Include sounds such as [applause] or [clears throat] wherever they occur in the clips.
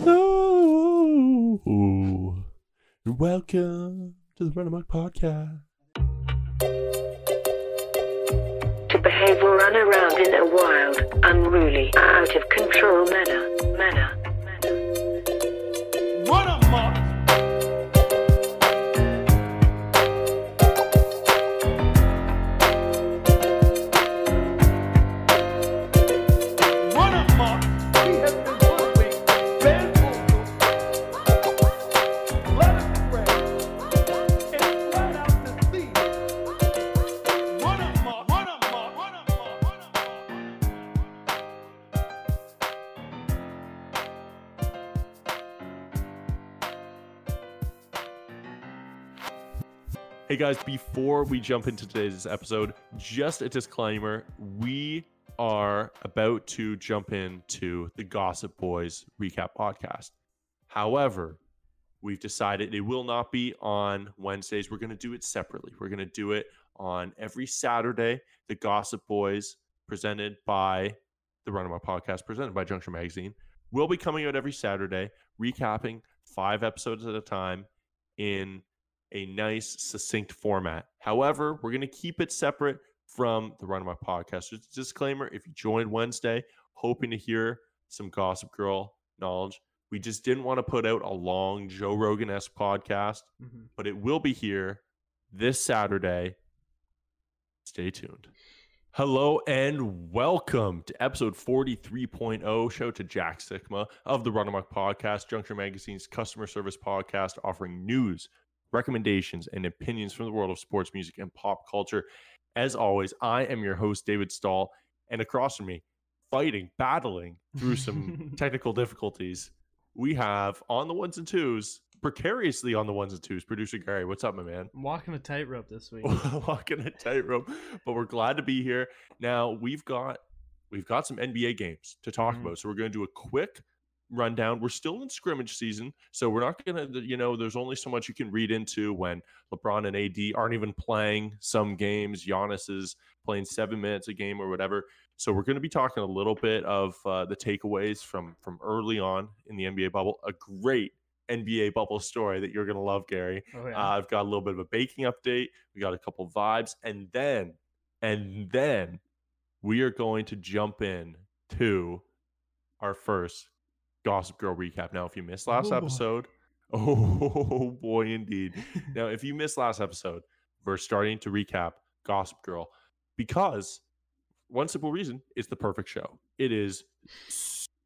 Hello. and Welcome to the Run Amok Podcast. to behave or run around in a wild, unruly, out of control manner. Manner. manner. Run amok. Guys, before we jump into today's episode, just a disclaimer. We are about to jump into the Gossip Boys recap podcast. However, we've decided it will not be on Wednesdays. We're going to do it separately. We're going to do it on every Saturday. The Gossip Boys, presented by the Run Amok Podcast, presented by Junction Magazine, will be coming out every Saturday, recapping five episodes at a time in a nice, succinct format. However, we're going to keep it separate from the Run Amok Podcast. Just a disclaimer if you joined Wednesday, hoping to hear some Gossip Girl knowledge, we just didn't want to put out a long Joe Rogan esque podcast, mm-hmm. but it will be here this Saturday. Stay tuned. Hello and welcome to episode 43.0. Show to Jack Sigma of the Run Amok Podcast, Junction Magazine's customer service podcast, offering news, recommendations, and opinions from the world of sports, music, and pop culture. As always, I am your host, David Stahl, and across from me, fighting, battling through some [laughs] technical difficulties, we have on the ones and twos, precariously on the ones and twos, producer Gary. What's up, my man? I'm walking a tightrope this week. [laughs] walking a tightrope, but we're glad to be here. Now we've got we've got some NBA games to talk Mhm. about, so we're going to do a quick rundown. We're still in scrimmage season, so we're not going to, you know, there's only so much you can read into when LeBron and AD aren't even playing some games. Giannis is playing seven minutes a game or whatever. So we're going to be talking a little bit of uh, the takeaways from from early on in the NBA bubble. A great NBA bubble story that you're going to love, Gary. Oh, yeah. Uh, I've got a little bit of a baking update. We got a couple vibes, and then, and then, we are going to jump in to our first Gossip Girl recap. Now, if you missed last Oh, episode, [laughs] oh boy, indeed. now, if you missed last episode, we're starting to recap Gossip Girl because one simple reason: it's the perfect show. It is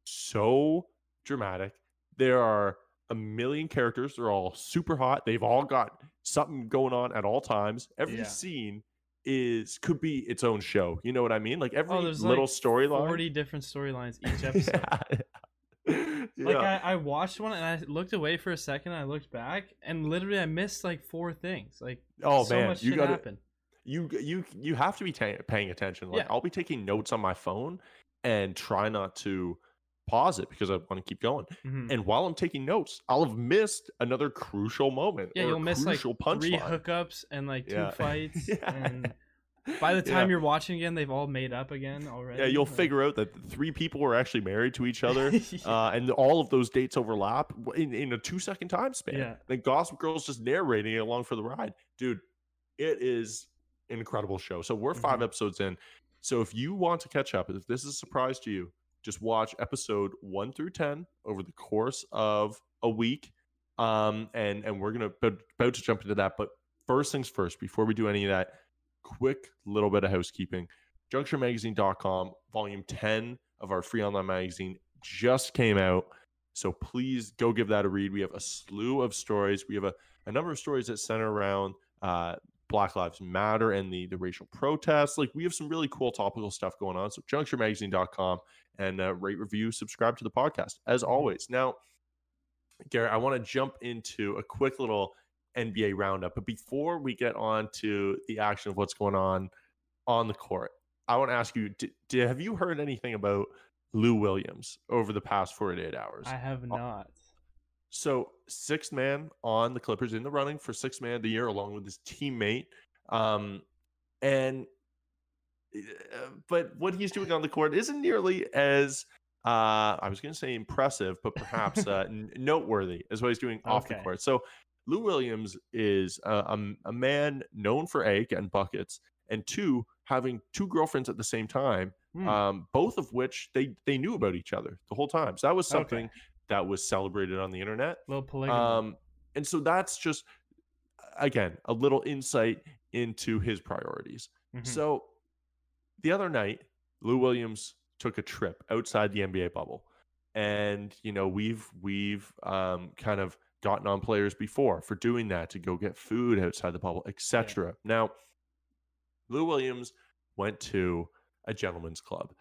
so dramatic. There are a million characters. They're all super hot. They've all got something going on at all times. Every Yeah. scene is could be its own show. You know what I mean? Like oh, every oh, little like storyline. 40 different storylines each [laughs] episode. yeah. Like I, I watched one and I looked away for a second. I looked back and literally I missed like four things. Like oh so man, much you got to happened. you you you have to be ta- paying attention. Like Yeah. I'll be taking notes on my phone and try not to pause it because I want to keep going. Mhm. And while I'm taking notes, I'll have missed another crucial moment. Yeah, you'll miss like three punchline. hookups and like two Yeah. [laughs] fights. Yeah. And by the [laughs] time Yeah. you're watching again, they've all made up again already. Yeah, you'll like- figure out that three people were actually married to each [laughs] other, Yeah. uh, and all of those dates overlap in, in a two second time span. Yeah. Then Gossip Girl's just narrating it along for the ride. Dude, it is an incredible show. So we're 5 Mhm. episodes in. So if you want to catch up, if this is a surprise to you, just watch episode one through 10 over the course of a week. Um, and, and we're about, about to jump into that. But first things first, before we do any of that, quick little bit of housekeeping. JunctionMagazine.com, volume 10 of our free online magazine just came out. So please go give that a read. We have a slew of stories. We have a, a number of stories that center around uh, Black Lives Matter and the, the racial protests. Like we have some really cool topical stuff going on. So junctionmagazine.com and uh, rate, review, subscribe to the podcast as always. Now, Garrett, I want to jump into a quick little NBA roundup. But before we get on to the action of what's going on on the court, I want to ask you: Have you heard anything about Lou Williams over the past 48 hours? I have not. So sixth man on the Clippers in the running for sixth man of the year, along with his teammate. Um, and uh, but what he's doing on the court isn't nearly as uh, I was going to say impressive, but perhaps [laughs] uh, n- noteworthy is what he's doing off the court. So Lou Williams is a man known for a getting buckets and two having two girlfriends at the same time, Hmm. um, both of which they they knew about each other the whole time. So that was Okay. something that was celebrated on the internet. little polygamy. Um, and so that's just again a little insight into his priorities. Mhm. So the other night, Lou Williams took a trip outside the NBA bubble. And you know, we've we've um, kind of gotten on players before for doing that to go get food outside the bubble, etc. Now, Lou Williams went to a gentleman's club.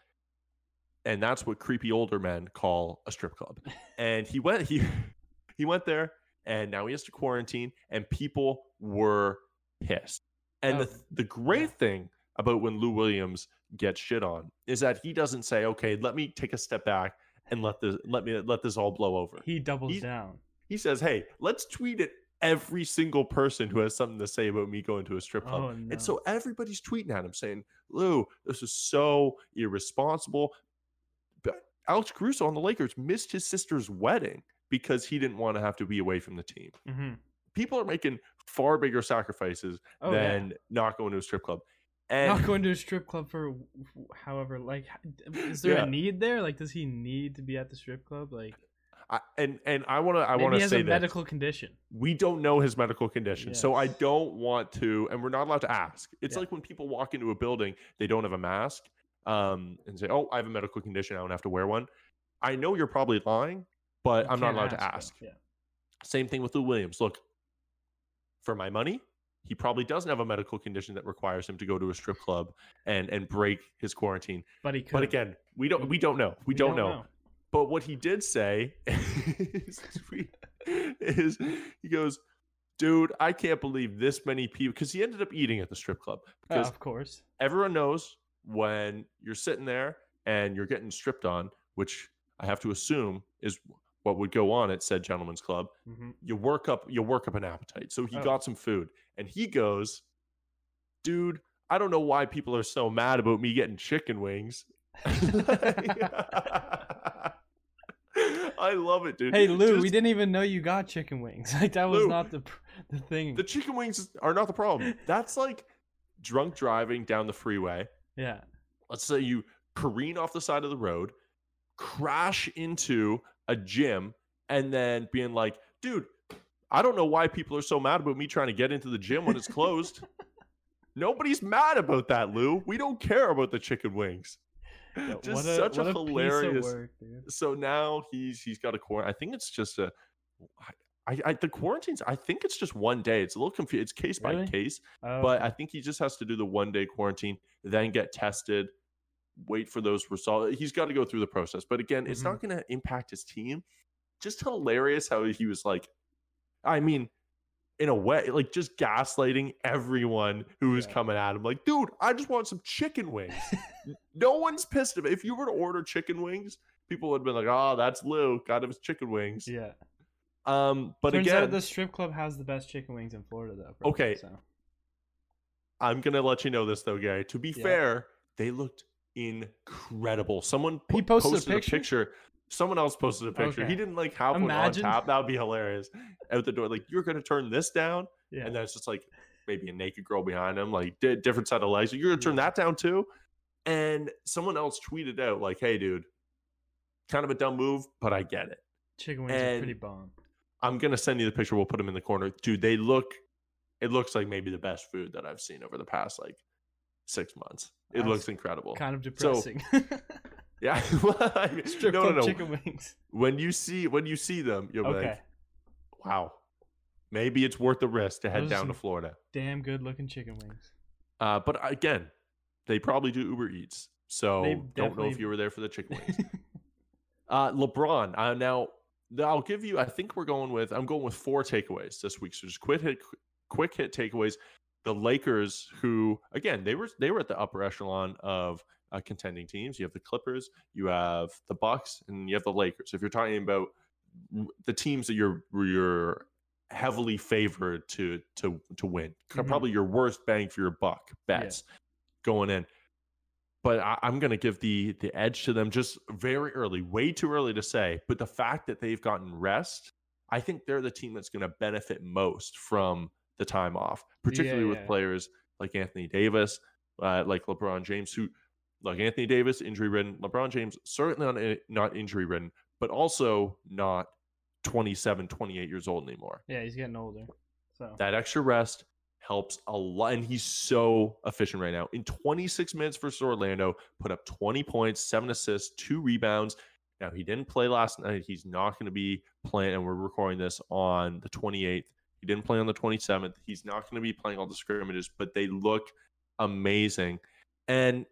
And that's what creepy older men call a strip club. [laughs] And he went he he went there and now he has to quarantine and people were pissed. And Oh, the the great yeah. thing about when Lou Williams gets shit on is that he doesn't say, "Okay, let me take a step back and let this let me let this all blow over." he doubles he's- down. He says, "Hey, let's tweet at every single person who has something to say about me going to a strip club." Oh, And so everybody's tweeting at him saying, "Lou, this is so irresponsible." But Alex Caruso on the Lakers missed his sister's wedding because he didn't want to have to be away from the team. hmm People are making far bigger sacrifices Oh, yeah. than not going to a strip club. And Not going to a strip club for however, like, is there Yeah. a need there? Like, does he need to be at the strip club? Like, I, and and I want to I want to say a that medical condition. we don't know his medical condition, so I don't want to, and we're not allowed to ask. It's Yeah. like when people walk into a building, they don't have a mask, um, and say, "Oh, I have a medical condition, I don't have to wear one." I know you're probably lying, but You I'm not allowed to ask. Yeah. Same thing with Lou Williams. Look, for my money, he probably doesn't have a medical condition that requires him to go to a strip club and and break his quarantine. But he could. But again, we don't we don't know. We, don't, know. But what he did say [laughs] is, is he goes, dude, I can't believe this many people because he ended up eating at the strip club Uh, because of course. everyone knows when you're sitting there and you're getting stripped on, which I have to assume is what would go on at said gentleman's club. hmm You work up you work up an appetite. So he Oh. got some food and he goes, dude, I don't know why people are so mad about me getting chicken wings. [laughs] [laughs] I love it, dude. Hey Lou, we didn't even know you got chicken wings. [laughs] Like that was Lou, not the the thing. The chicken wings are not the problem. [laughs] That's like drunk driving down the freeway. yeah. Let's say you careen off the side of the road, crash into a gym, and then being like, dude, I don't know why people are so mad about me trying to get into the gym when it's closed. [laughs] Nobody's mad about that, Lou. We don't care about the chicken wings. Yeah, [laughs] Just a, such a a hilarious. work. So now he's he's got a quarantine. I think it's just a. I, I the quarantines. I think it's just one day. It's a little confused. It's case by case, Oh, but okay. I think he just has to do the one day quarantine, then get tested, wait for those results. He's got to go through the process. But again, it's not Mm-hmm. going to impact his team. Just hilarious how he was like, I mean, in a way, like just gaslighting everyone who was Yeah. coming at him. Like, dude, I just want some chicken wings. [laughs] no one's pissed about. If you were to order chicken wings, people would have been like, "Oh, that's Lou, got his chicken wings." yeah. Um, but Turns again, out the strip club has the best chicken wings in Florida, though. probably, Okay. So. I'm gonna let you know this though, Gary. To be Yeah. fair, they looked incredible. Someone He po- posted a picture? Someone else posted a picture. He didn't like have Imagine. one on tap. That would be hilarious. Out the door, like you're gonna turn this down, Yeah. and then it's just like maybe a naked girl behind him, like di- different set of legs. You're gonna turn Yeah. that down too. And someone else tweeted out like, "Hey, dude, kind of a dumb move, but I get it." chicken wings are pretty bomb. I'm gonna send you the picture. We'll put them in the corner, dude. They look. It looks like maybe the best food that I've seen over the past like six months. It That's looks incredible. Kind of So- depressing. [laughs] Yeah. well, I mean, strip no, no, no. chicken wings. When you see when you see them, you'll be Okay. like, wow, maybe it's worth the risk to head Those down to Florida. Damn good looking chicken wings. Uh, but again, they probably do Uber Eats, so They don't know if you were there for the chicken wings. [laughs] Uh, LeBron. Uh, now, I'll give you. I think we're going with. I'm going with four takeaways this week. So just quick hit, quick hit takeaways. The Lakers, who again they were they were at the upper echelon of uh, contending teams. You have the Clippers, you have the Bucks, and you have the Lakers. If you're talking about the teams that you're you're heavily favored to to to win, Mhm. probably your worst bang for your buck bets going in. but I, I'm going to give the the edge to them just very early, way too early to say. But the fact that they've gotten rest, I think they're the team that's going to benefit most from the time off, particularly with yeah. players like Anthony Davis, uh, like LeBron James, who like Anthony Davis, injury ridden. LeBron James certainly not not injury ridden, but also not 27, 28 years old anymore. Yeah, he's getting older. So That extra rest helps a lot. And he's so efficient right now. In 26 minutes versus Orlando, put up 20 points, seven assists, two rebounds. Now, he didn't play last night. He's not going to be playing, and we're recording this on the 28th. He didn't play on the 27th. He's not going to be playing all the scrimmages, but they look amazing. And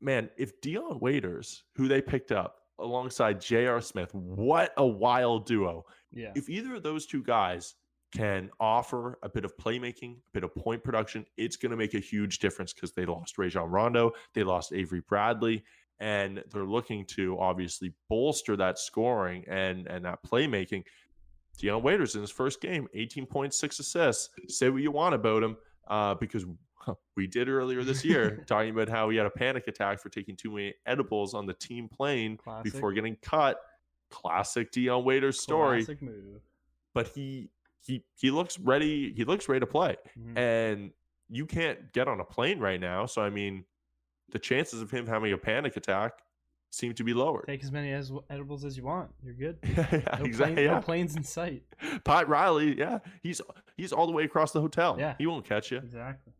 man, if Dion Waiters, who they picked up alongside J.R. Smith, what a wild duo yeah, if either of those two guys can offer a bit of playmaking, a bit of point production, it's going to make a huge difference because they lost Rajon Rondo, they lost Avery Bradley, and they're looking to obviously bolster that scoring and and that playmaking. Dion Waiters in his first game, 18.6 assists. Say what you want about him, uh, because we did earlier this [laughs] year talking about how he had a panic attack for taking too many edibles on the team plane Classic. before getting cut. Classic Dion Waiters story Classic move. but he he he looks ready he looks ready to play Mhm. and you can't get on a plane right now so i mean the chances of him having a panic attack seem to be lower Take as many as edibles as you want. You're good. yeah, [laughs] yeah, No, exactly plane- yeah. no planes in sight. pat riley yeah he's he's all the way across the hotel Yeah. he won't catch you Exactly.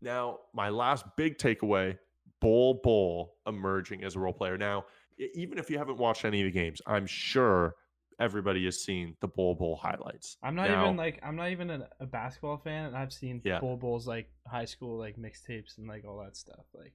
Now, my last big takeaway Bol Bol emerging as a role player. Now, even if you haven't watched any of the games, I'm sure everybody has seen the Bol Bol highlights. I'm not Now- even like I'm not even a, a basketball fan, and I've seen Yeah. Bol Bols like high school like mixtapes and like all that stuff. Like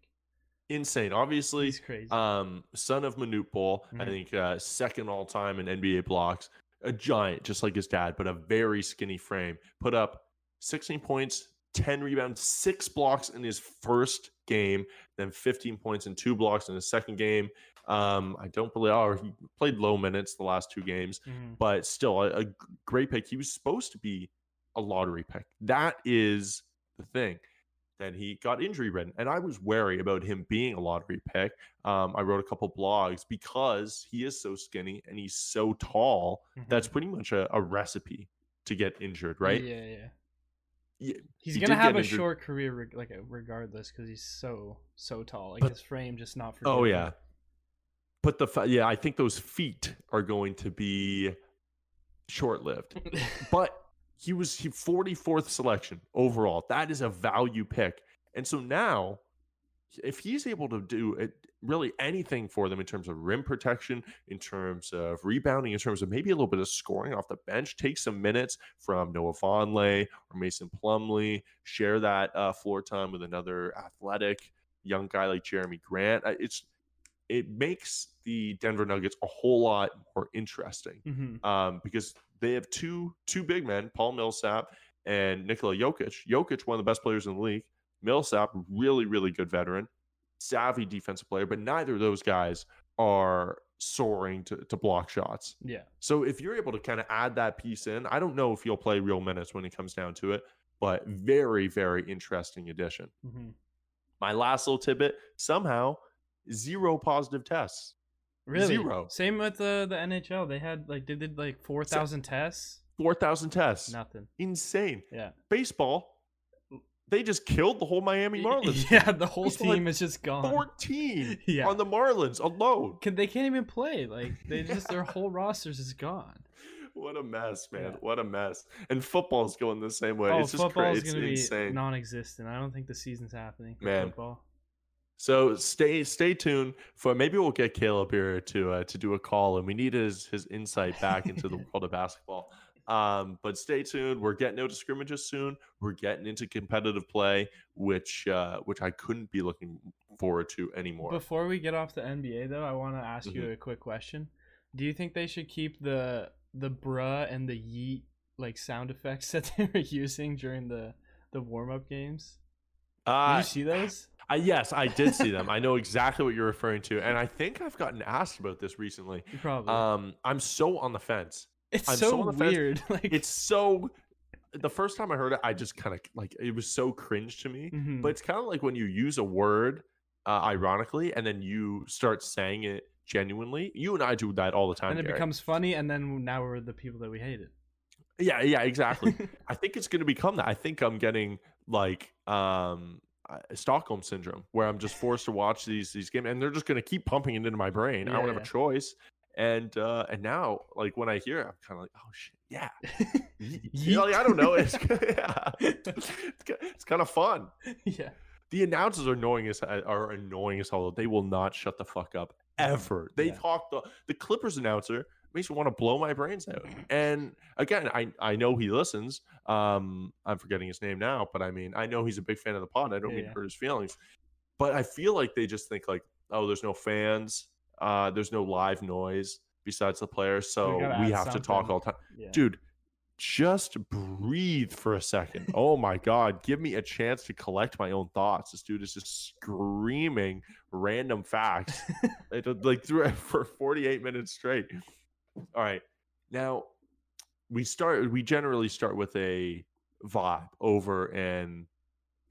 insane. Obviously, he's crazy. um, son of Manute Bol, I Mhm. think uh, second all time in NBA blocks. A giant, just like his dad, but a very skinny frame. Put up 16 points, 10 rebounds, six blocks in his first game, then 15 points and two blocks in his second game. Um, I don't believe, oh, he played low minutes the last two games, Mhm. but still a great pick. He was supposed to be a lottery pick. That is the thing. Then he got injury ridden, and I was wary about him being a lottery pick. Um, I wrote a couple blogs because he is so skinny and he's so tall. Mhm. That's pretty much a, a recipe to get injured, right? Yeah, yeah. Yeah, He's he gonna have a injured. short career, like regardless, because he's so so tall. Like But- his frame just not for. Oh yeah, but the yeah, I think those feet are going to be short lived. [laughs] but he was he 44th selection overall. That is a value pick. And so now, if he's able to do it, really anything for them in terms of rim protection, in terms of rebounding, in terms of maybe a little bit of scoring off the bench, take some minutes from Noah Vonleh or Mason Plumlee, share that uh, floor time with another athletic young guy like Jerami Grant. It's it makes the Denver Nuggets a whole lot more interesting Mhm. um, because they have two two big men, Paul Millsap and Nikola Jokic. Jokic, one of the best players in the league. Millsap, really, really good veteran, savvy defensive player, but neither of those guys are soaring to, to block shots. Yeah. So if you're able to kind of add that piece in, I don't know if you'll play real minutes when it comes down to it, but very, very interesting addition. hmm My last little tidbit somehow zero positive tests. Really. Zero. Same with the the NHL. They had like they did like four thousand tests. 4,000 tests. Nothing. Insane. Yeah. Baseball, they just killed the whole Miami Marlins. [laughs] Yeah, the whole Baseball team is just gone. 14 [laughs] Yeah. on the Marlins alone. Can, they can't even play. Like they [laughs] just their whole rosters is gone. What a mess, man. Yeah. What a mess. And football's going the same way. oh, it's just football crazy. It's gonna be insane. non-existent. I don't think the season's happening. For Man. football. So stay stay tuned for maybe we'll get Caleb here to uh, to do a call, and we need his his insight back into the world of basketball. Um, but stay tuned. We're getting out of scrimmages soon. We're getting into competitive play, which uh, which I couldn't be looking forward to anymore. Before we get off the NBA though, I want to ask you Mhm. a quick question. Do you think they should keep the the bruh and the yeet like sound effects [laughs] that they were using during the the warm up games? Did Uh, you see those? I, yes, I did see them. I know exactly what you're referring to, and I think I've gotten asked about this recently. You probably. Um, I'm so on the fence. it's I'm so, so on the fence. weird. [laughs] Like It's so. The first time I heard it, I just kind of like it was so cringe to me. mhm. But it's kind of like when you use a word uh, ironically, and then you start saying it genuinely. You and I do that all the time. and it Gary. becomes funny, and then now we're the people that we hated. yeah, yeah, exactly. [laughs] I think it's going to become that. I think I'm getting like um uh, Stockholm syndrome, where I'm just forced to watch these these games, and they're just going to keep pumping it into my brain. I don't Yeah, have a choice. And uh and now, like when I hear, it, I'm kind of like, oh shit, yeah. [laughs] Ye- Yeet. like, I don't know. It's [laughs] yeah. [laughs] it's, it's kind of fun. yeah. The announcers are annoying as are annoying as hell. They will not shut the fuck up ever. They Yeah. talk the the Clippers announcer makes me want to blow my brains out. And again, I I know he listens. Um, I'm forgetting his name now, but I mean, I know he's a big fan of the pod. I don't Yeah, mean yeah. to hurt his feelings, but I feel like they just think like, oh, there's no fans. Uh, there's no live noise besides the players, so we add have to talk all the time Yeah. dude just breathe for a second oh my god give me a chance to collect my own thoughts this dude is just screaming random facts [laughs] it, like through [laughs] for 48 minutes straight all right now we start we generally start with a vibe over an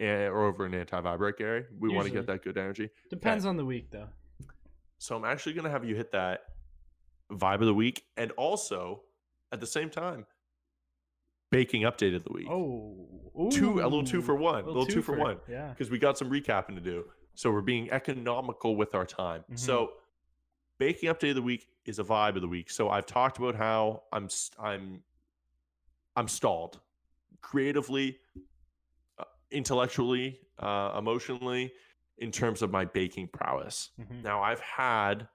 eh, or over an anti-vibe right gary we want to get that good energy Depends on the week, though. so I'm actually going to have you hit that vibe of the week and also at the same time baking update of the week. Oh, Two- a little two for one, a little two for one. Yeah. Because we got some recapping to do. So we're being economical with our time. So baking update of the week is a vibe of the week. So I've talked about how I'm I'm I'm stalled creatively, uh, intellectually, uh, emotionally in terms of my baking prowess. Mhm. Now, I've had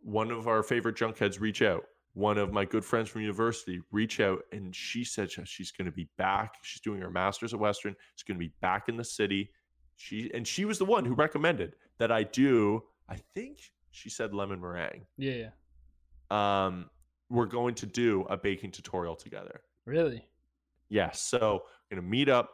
one of our favorite junkheads reach out. One of my good friends from university reach out, and she said she's going to be back. She's doing her master's at Western. She's going to be back in the city. She and she was the one who recommended that I do. I think she said lemon meringue. Yeah, yeah. Um, we're going to do a baking tutorial together. Really? Yes. So we're gonna meet up,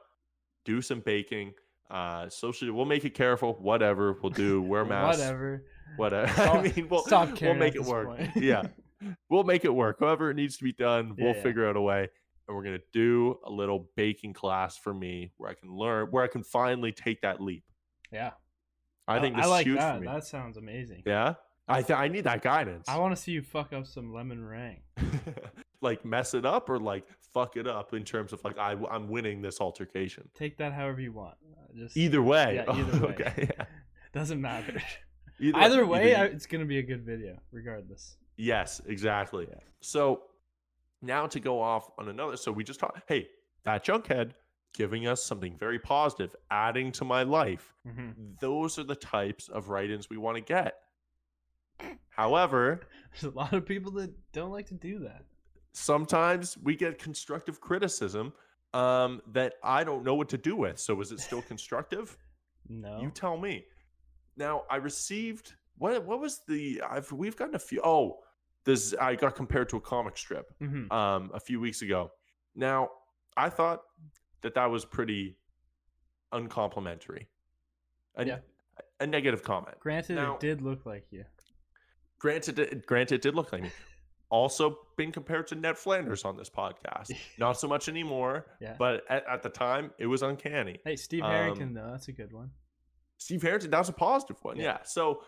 do some baking. Uh, socially, we'll make it careful. Whatever we'll do. Wear [laughs] masks. Whatever. Whatever. [laughs] Stop- I mean, we'll stop we'll make it work. yeah, [laughs] we'll make it work. However it needs to be done, Yeah, we'll yeah. figure out a way. And we're gonna do a little baking class for me where I can learn, where I can finally take that leap. Yeah. I think this I like is huge that. for me. That sounds amazing. Yeah, I th- I need that guidance. I want to see you fuck up some lemon meringue. [laughs] like mess it up or like fuck it up in terms of like I, I'm winning this altercation. Take that however you want. Uh, Just Either way. Yeah, [laughs] either way. okay. Yeah. [laughs] doesn't matter. Either, Either way, I, it's gonna be a good video, regardless. yes, exactly. Yeah. So now to go off on another. So we just talked. Hey, that junkhead giving us something very positive, adding to my life. hmm Those are the types of write-ins we want to get. [clears throat] However, There's a lot of people that don't like to do that. sometimes we get constructive criticism um, that I don't know what to do with. So is it still [laughs] constructive? No. You tell me. Now I received what? What was the? I've we've gotten a few. Oh, this I got compared to a comic strip hmm um, a few weeks ago. Now I thought that that was pretty uncomplimentary. A, Yeah. a negative comment. Granted, Now- it did look like you. Granted, it, granted, it did look like me. [laughs] Also, been compared to Ned Flanders on this podcast. Not so much anymore, [laughs] Yeah. but at, at the time, it was uncanny. Hey, Steve um, Harrington, though, that's a good one. Steve Harrington, that was a positive one. Yeah. Yeah. So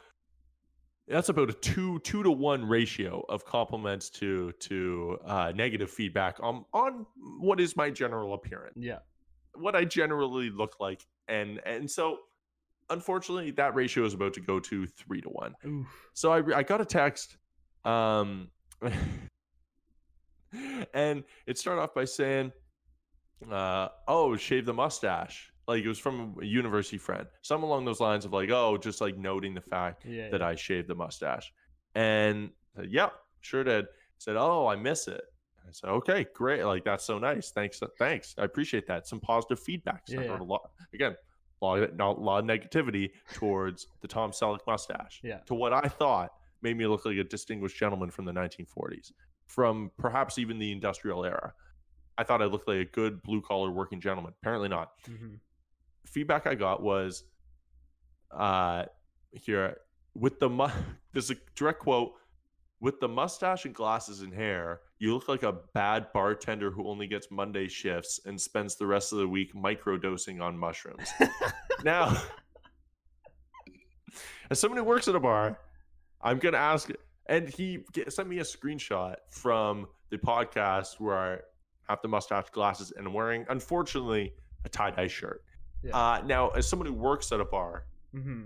that's about a two two to one ratio of compliments to to uh, negative feedback on on what is my general appearance, Yeah. what I generally look like, and and so unfortunately that ratio is about to go to three to one. Oof. So I I got a text, um, [laughs] and it started off by saying, uh, "Oh, shave the mustache." Like it was from a university friend, some along those lines of like, "Oh, just like noting the fact Yeah. that yeah. I shaved the mustache," and said, "Yep, sure did." said, "Oh, I miss it." I said, "Okay, great. Like that's so nice. Thanks, thanks. I appreciate that. Some positive feedback. So I heard yeah. a lot again." A lot, of, not a lot of negativity towards the Tom Selleck mustache. Yeah. To what I thought made me look like a distinguished gentleman from the 1940s, from perhaps even the industrial era. I thought I looked like a good blue collar working gentleman. Apparently not. Mhm. Feedback I got was uh here with the mu- [laughs] there's a direct quote with the mustache and glasses and hair, you look like a bad bartender who only gets Monday shifts and spends the rest of the week microdosing on mushrooms. [laughs] now as someone who works at a bar, I'm gonna ask. And he sent me a screenshot from the podcast where I have the mustache, glasses, and I'm wearing, unfortunately, a tie dye shirt. Yeah. Uh, now, as someone who works at a bar, hmm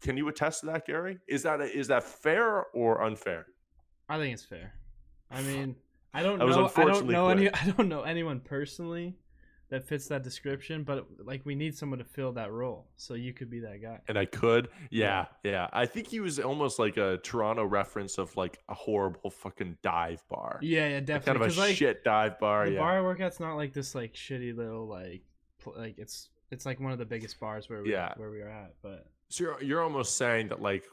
can you attest to that, Gary? Is that a, is that fair or unfair? I think it's fair. I mean, I don't know. I don't know any. [laughs] I don't know anyone personally that fits that description, but like we need someone to fill that role. So you could be that guy. And I could, yeah, yeah. I think he was almost like a Toronto reference of like a horrible fucking dive bar, Yeah, yeah, Like, definitely. kind of a like, shit dive bar. the Yeah, bar I work at's not like this like shitty little like pl- like it's it's like one of the biggest bars where we Yeah. where we are at. But So you're, you're almost saying that like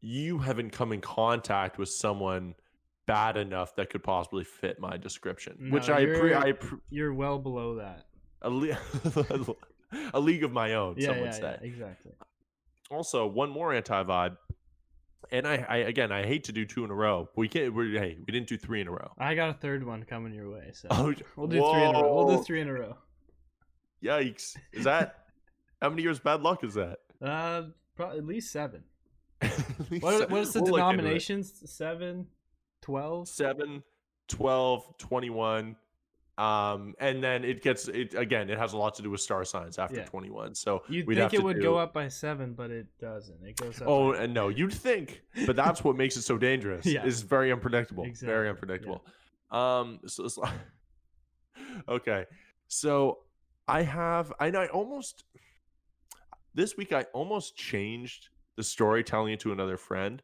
you haven't come in contact with someone bad enough that could possibly fit my description, which I you're- I appre- you're well below that. a, le- [laughs] a league of my own. Yeah, some yeah, say. yeah, exactly. Also, one more anti vibe, and I, I again I hate to do two in a row. We can't. Hey, we didn't do three in a row. I got a third one coming your way, so Oh, we'll do three in a row. We'll do three in a row. Yikes! Is that how many years bad luck is that? Uh, probably at least seven. [laughs] At What are, what's the we'll look into it. denominations? Seven, twelve. 7 12 21 um and then it gets it again it has a lot to do with star signs after Yeah. 21 so You'd think have it would do- go up by seven, but it doesn't. It goes up. oh by- and no [laughs] you'd think but that's what makes it so dangerous Yeah. it's very unpredictable Exactly, very yeah. unpredictable um so it's [laughs] like okay so i have i know i almost this week i almost changed the story telling it to another friend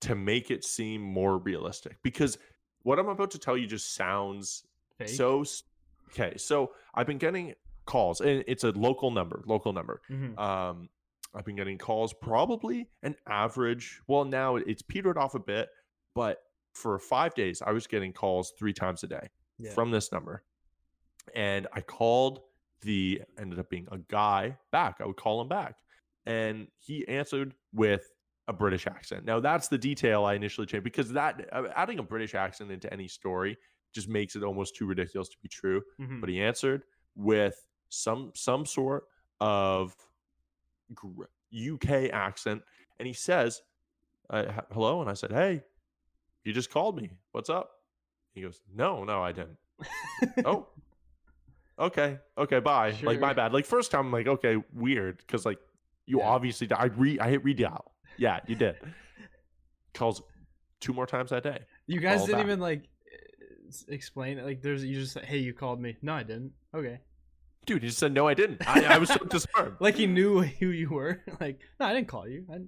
to make it seem more realistic because what i'm about to tell you just sounds Fake? so okay so i've been getting calls and it's a local number local number Mhm. um i've been getting calls probably an average well now it's petered off a bit but for five days i was getting calls three times a day Yeah. from this number and i called the ended up being a guy back i would call him back and he answered with a british accent now that's the detail i initially changed because that uh, adding a british accent into any story just makes it almost too ridiculous to be true Mhm. but he answered with some some sort of UK accent, and he says, uh, "Hello," and I said, "Hey, you just called me. What's up?" He goes, "No, no, I didn't." oh, okay, okay, bye. Like my bad. Like first time, I'm like, okay, weird, because like you Yeah. obviously I re I hit redial. Yeah, you did. Calls two more times that day. You guys Call didn't back. even like explain it. Like, there's you just say, hey, you called me. No, I didn't. Okay. Dude, he just said no, I didn't. I, I was so [laughs] disarmed. Like he knew who you were. [laughs] Like, no, I didn't call you. I,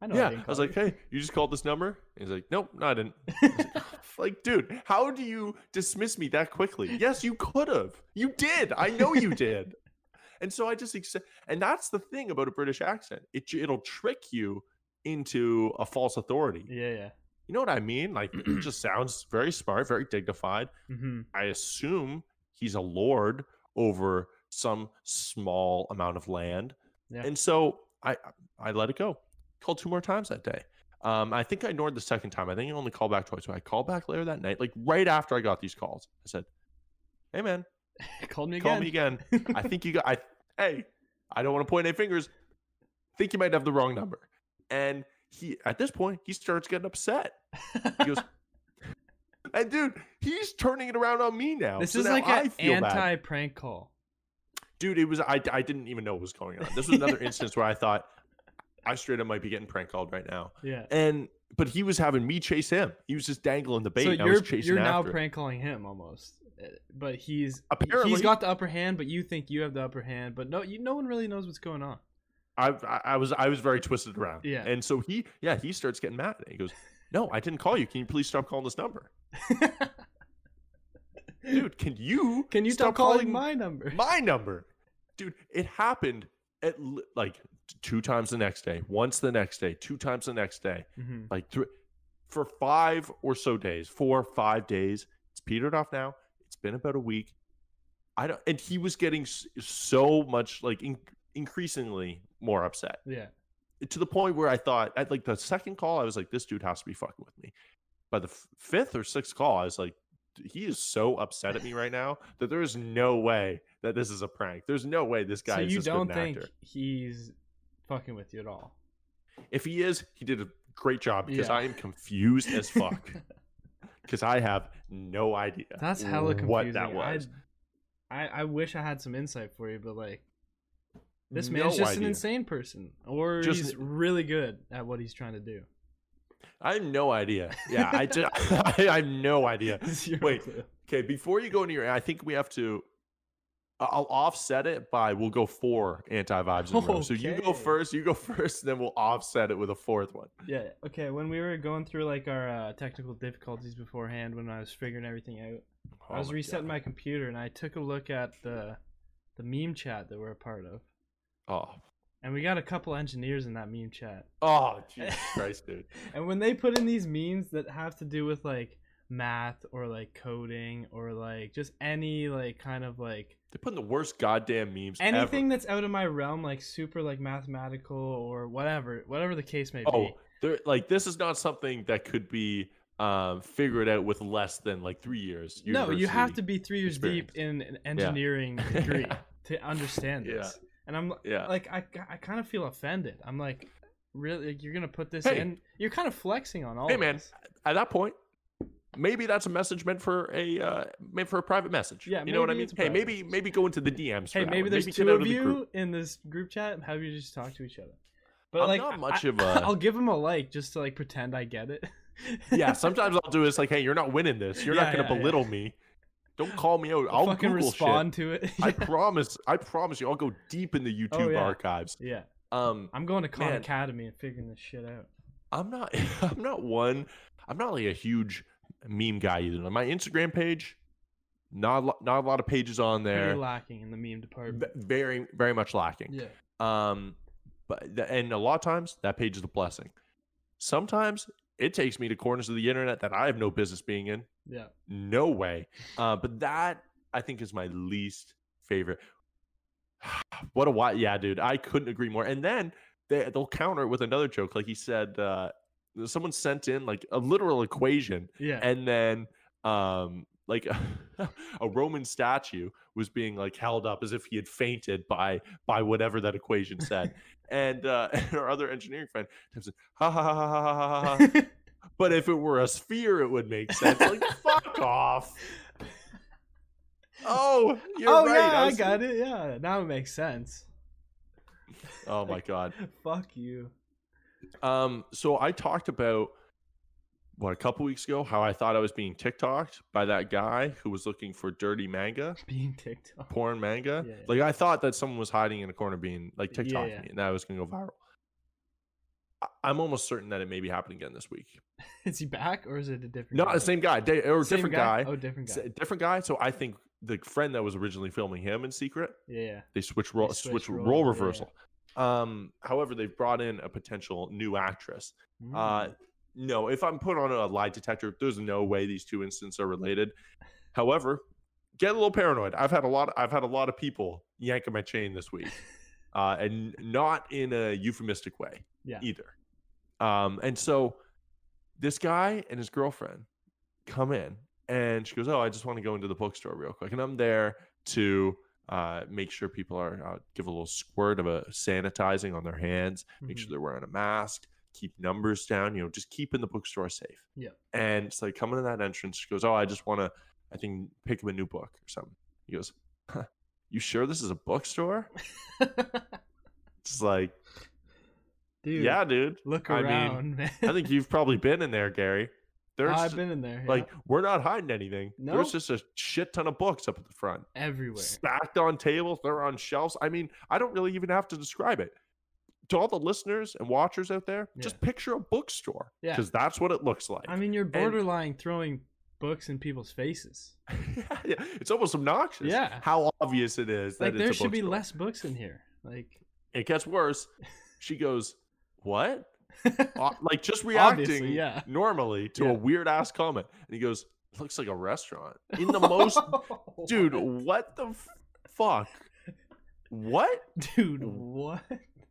I know. I, yeah, didn't I was like, hey, you just called this number? And he's like, nope, no, I didn't. [laughs] I like, like, dude, how do you dismiss me that quickly? Yes, you could have. You did. I know you [laughs] did. And so I just accept. And that's the thing about a British accent. It it'll trick you into a false authority. yeah, yeah. You know what I mean? Like it [clears throat] just sounds very smart, very dignified. hmm I assume he's a lord over some small amount of land. Yeah. And so I I let it go. Called two more times that day. Um, I think I ignored the second time. I think I only called back twice. So I called back later that night, like right after I got these calls. I said, "Hey man, [laughs] Called me again. call me again. I think you got. I hey, I don't want to point any fingers. Think you might have the wrong number." And he at this point he starts getting upset. He goes, [laughs] and dude, he's turning it around on me now. this So is now like an anti prank call. dude it was I, I didn't even know what was going on this was another instance where i thought i straight up might be getting prank called right now Yeah. and but he was having me chase him he was just dangling the bait so and i was you're chasing you're now prank calling him almost, Uh, but he's Apparently- he's got the upper hand, but you think you have the upper hand, but no, you no one really knows what's going on. I, I i was i was very twisted around Yeah. and so he yeah he starts getting mad he goes no i didn't call you can you please stop calling this number [laughs] dude can you Can you stop, calling, my number? my number dude it happened at like two times the next day once the next day two times the next day Mhm. like three for five or so days four five days it's petered off now it's been about a week i don't and he was getting so much like in, increasingly more upset Yeah. to the point where i thought at like the second call i was like this dude has to be fucking with me by the f- fifth or sixth call i was like he is so upset at me right now that there is no way that this is a prank there's no way this guy So you don't think actor he's fucking with you at all? If he is, he did a great job because Yeah. I am confused as fuck. [laughs] Because I have no idea. That's hella confusing. What that was. I, I I wish I had some insight for you, but like this No man's just an insane person, or Just- he's really good at what he's trying to do. I have no idea. Yeah, I just [laughs] [laughs] I have no idea. [laughs] Wait. clue. Okay, before you go into your, I think we have to. I'll offset it by we'll go four anti vibes row. So you go first, you go first, then we'll offset it with a fourth one. Yeah. Okay. When we were going through like our uh, technical difficulties beforehand, when I was figuring everything out, I Oh was my resetting God. my computer and I took a look at the the meme chat that we're a part of, Oh, and we got a couple engineers in that meme chat. oh, [laughs] Jesus Christ, dude. And when they put in these memes that have to do with like math or like coding or like just any like kind of like They put in the worst goddamn memes. anything Ever. that's out of my realm, like super like mathematical or whatever, whatever the case may Oh, be. they're like this is not something that could be um figured out with less than like three years. No, you have to be three years deep in an engineering degree [laughs] to understand this. Yeah. And I'm Yeah. like, I, I kind of feel offended. I'm like, really, like, you're gonna put this Hey. in? You're kind of flexing on all. Hey of man, at that point, maybe that's a message meant for a uh meant for a private message. Yeah, you know what I mean. Hey, maybe message. maybe go into the DMs. Hey, maybe one. there's get two out of you in this group chat. Have you just talk to each other? But I'm like, not much I, of a- [laughs] I'll give them a like just to like pretend I get it. yeah, [laughs] sometimes I'll do this like, hey, you're not winning this. You're Yeah, not gonna yeah, yeah. belittle me. Don't call me out. I'll I'll fucking Google respond shit. to it. I [laughs] promise. I promise you. I'll go deep in the YouTube Oh, yeah. archives. yeah, Um, I'm going to Khan Man. Academy and figuring this shit out. I'm not. [laughs] I'm not one. I'm not like a huge meme guy either. On my Instagram page, not a not a lot of pages on Very there. lacking in the meme department. Very very much lacking. Yeah. Um, but and a lot of times that page is a blessing. Sometimes it takes me to corners of the internet that I have no business being in. Yeah. No way. Uh, but that I think is my least favorite. [sighs] what a why? Yeah, dude, I couldn't agree more. And then they they'll counter it with another joke, like he said. Uh, someone sent in like a literal equation, Yeah. and then um like a, [laughs] a Roman statue was being like held up as if he had fainted by by whatever that equation said. [laughs] and, uh, [laughs] and our other engineering friend said, ha ha ha ha ha ha. ha. but if it were a sphere, it would make sense. Like fuck off. Oh, you're oh, right. Yeah, I. I got it. Yeah, now it makes sense. Oh my god. fuck you. Um, so I talked about what a couple weeks ago how I thought I was being TikToked by that guy who was looking for dirty manga, [laughs] Being TikTok. porn manga. Yeah, yeah. Like I thought that someone was hiding in a corner being like TikTok yeah. me, and that was gonna go viral. I- I'm almost certain that it may be happening again this week. [laughs] Is he back or is it a different? Guy? the same guy, da- or Same different guy. Oh, different guy. different guy. So I think the friend that was originally filming him in secret, Yeah, they switch role, switched switch role yeah. reversal. Um, however, they've brought in a potential new actress. Uh, Mm. No, if I'm put on a lie detector, there's no way these two incidents are related. However, get a little paranoid. I've had a lot. I've had a lot of people yanking my chain this week, [laughs] uh, and not in a euphemistic way yeah. either. Um, and so this guy and his girlfriend come in, and she goes, "Oh, I just want to go into the bookstore real quick," and I'm there to. Uh, make sure people are uh, give a little squirt of a sanitizing on their hands. Make Mhm. sure they're wearing a mask. Keep numbers down. You know, just keeping the bookstore safe. Yeah. And it's like coming to that entrance. She goes, "Oh, I just want to, I think, pick up a new book or something." He goes, huh, "You sure this is a bookstore?" [laughs] It's like, dude. "Yeah, dude. Look I mean, around, [laughs] man. I think you've probably been in there, Gary. There's I've been in there. like we're not hiding anything. No. There's just a shit ton of books up at the front, everywhere. stacked on tables. They're on shelves. I mean, I don't really even have to describe it. To all the listeners and watchers out there, Yeah. just picture a bookstore Yeah. because that's what it looks like. I mean, you're borderline throwing books in people's faces. [laughs] yeah, it's almost obnoxious. Yeah. how obvious it is that Like there should be less books in here. Like It gets worse. She goes, "What?" [laughs] Uh, like just reacting Obviously, yeah. normally to Yeah. a weird ass comment, and he goes, looks like a restaurant." In the [laughs] most, dude, what the f- fuck? What? dude, what?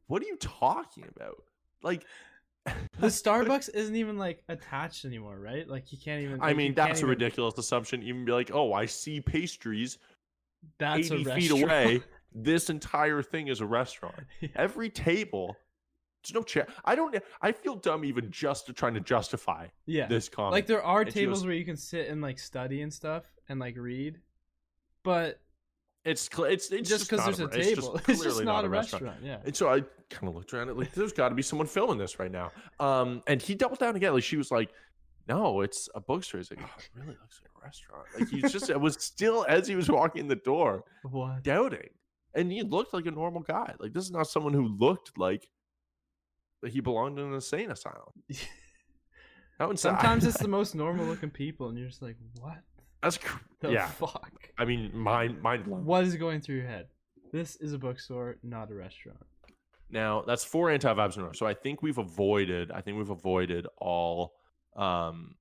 What are you talking about? Like, The [laughs] Starbucks isn't even like attached anymore, right? Like you can't even. I like, you mean, that's a even- ridiculous assumption. Even be like, "Oh, I see pastries That's a 80 feet away. [laughs] This entire thing is a restaurant." Yeah. every table There's no chair. I don't. I feel dumb even just to trying to justify Yeah. this comment. like there are And tables goes- where you can sit and like study and stuff and like read, but it's it's it's just because there's a, it's table, just [laughs] it's just, clearly not, a restaurant. Yeah. And so I kind of looked around it like there's got to be someone filming this right now. Um, and he doubled down again. Like she was like, "No, it's a bookstore." He's like, "Oh, it really looks like a restaurant." Like he's just it was still as he was walking in the door, What? doubting, and he looked like a normal guy. Like this is not someone who looked like that he belonged in an insane asylum. [laughs] Sometimes it's [laughs] the most normal looking people, and you're just like, what that's cr- [laughs] the yeah. fuck? I mean, mind mind blown. What is going through your head? This is a bookstore, not a restaurant. Now that's four anti vibes in a row. So I think we've avoided. I think we've avoided all um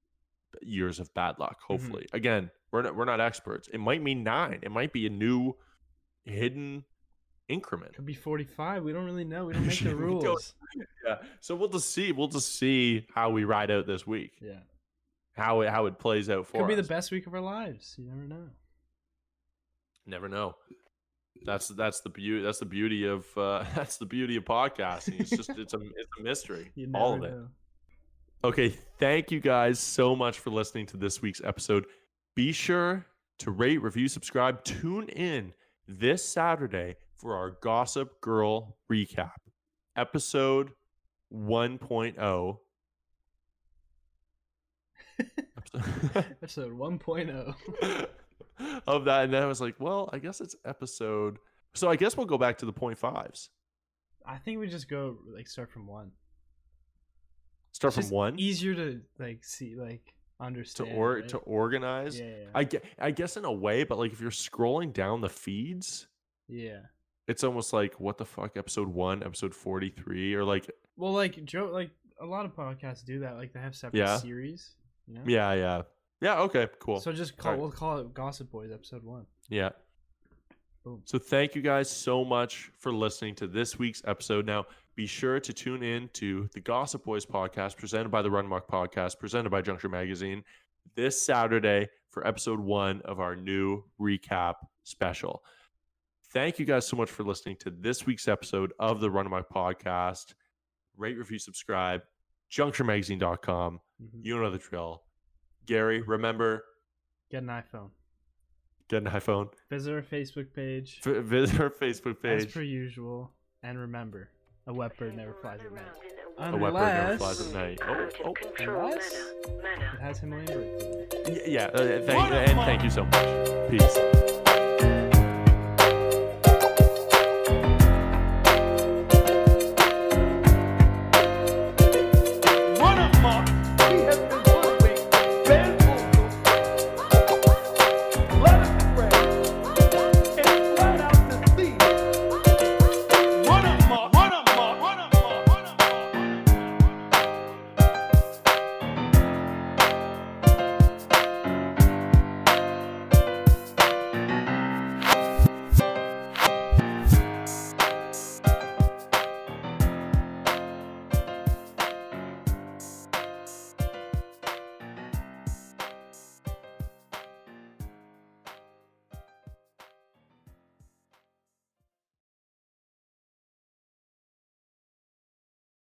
years of bad luck. Mm-hmm. Hopefully, again, we're not we're not experts. It might mean nine. It might be a new hidden increment. Could be 45. We don't really know. We [laughs] don't make the rules. [laughs] Yeah. So we'll just see. We'll just see how we ride out this week. Yeah. How it how it plays out for us. It Could be the best week of our lives. You never know. Never know. That's that's the beauty. That's the beauty of uh, [laughs] that's the beauty of podcasting. It's just it's a it's a mystery. [laughs] All of it. know. Okay, thank you guys so much for listening to this week's episode. Be sure to rate, review, subscribe, tune in this Saturday for our Gossip Girl recap, episode oh. 1.0. [laughs] Episode- Episode 1.0. [laughs] of that, and then I was like, well, I guess it's episode. So I guess we'll go back to the point fives. I think we just go like start from one. Start It's from one Easier to like see, like understand to or right? to organize. Yeah, yeah, I get, I guess in a way, but like if you're scrolling down the feeds, yeah. it's almost like what the fuck, episode one, episode forty three, or like Well, like Joe, like a lot of podcasts do that. Like they have separate Yeah. series. You know? yeah, yeah, yeah. Okay, cool. So just call. Alright. We'll call it Gossip Boys episode one. yeah. Boom. So thank you guys so much for listening to this week's episode. Now be sure to tune in to the Gossip Boys podcast presented by the Run Amok podcast, presented by Junction Magazine, this Saturday for episode one of our new recap special. Thank you guys so much for listening to this week's episode of the Run Amok podcast. Rate, review, subscribe, junctionmagazine.com. Mhm. You know the drill. Gary, remember, Get an iPhone. get an iPhone, Visit our Facebook page v- visit our Facebook page. as per usual, and remember, a wet bird never flies at night. A wet bird never flies at night. Oh, Out oh. unless- it has Himalayan birds. in it. Y- Yeah, uh, thank, and thank you so much. Peace.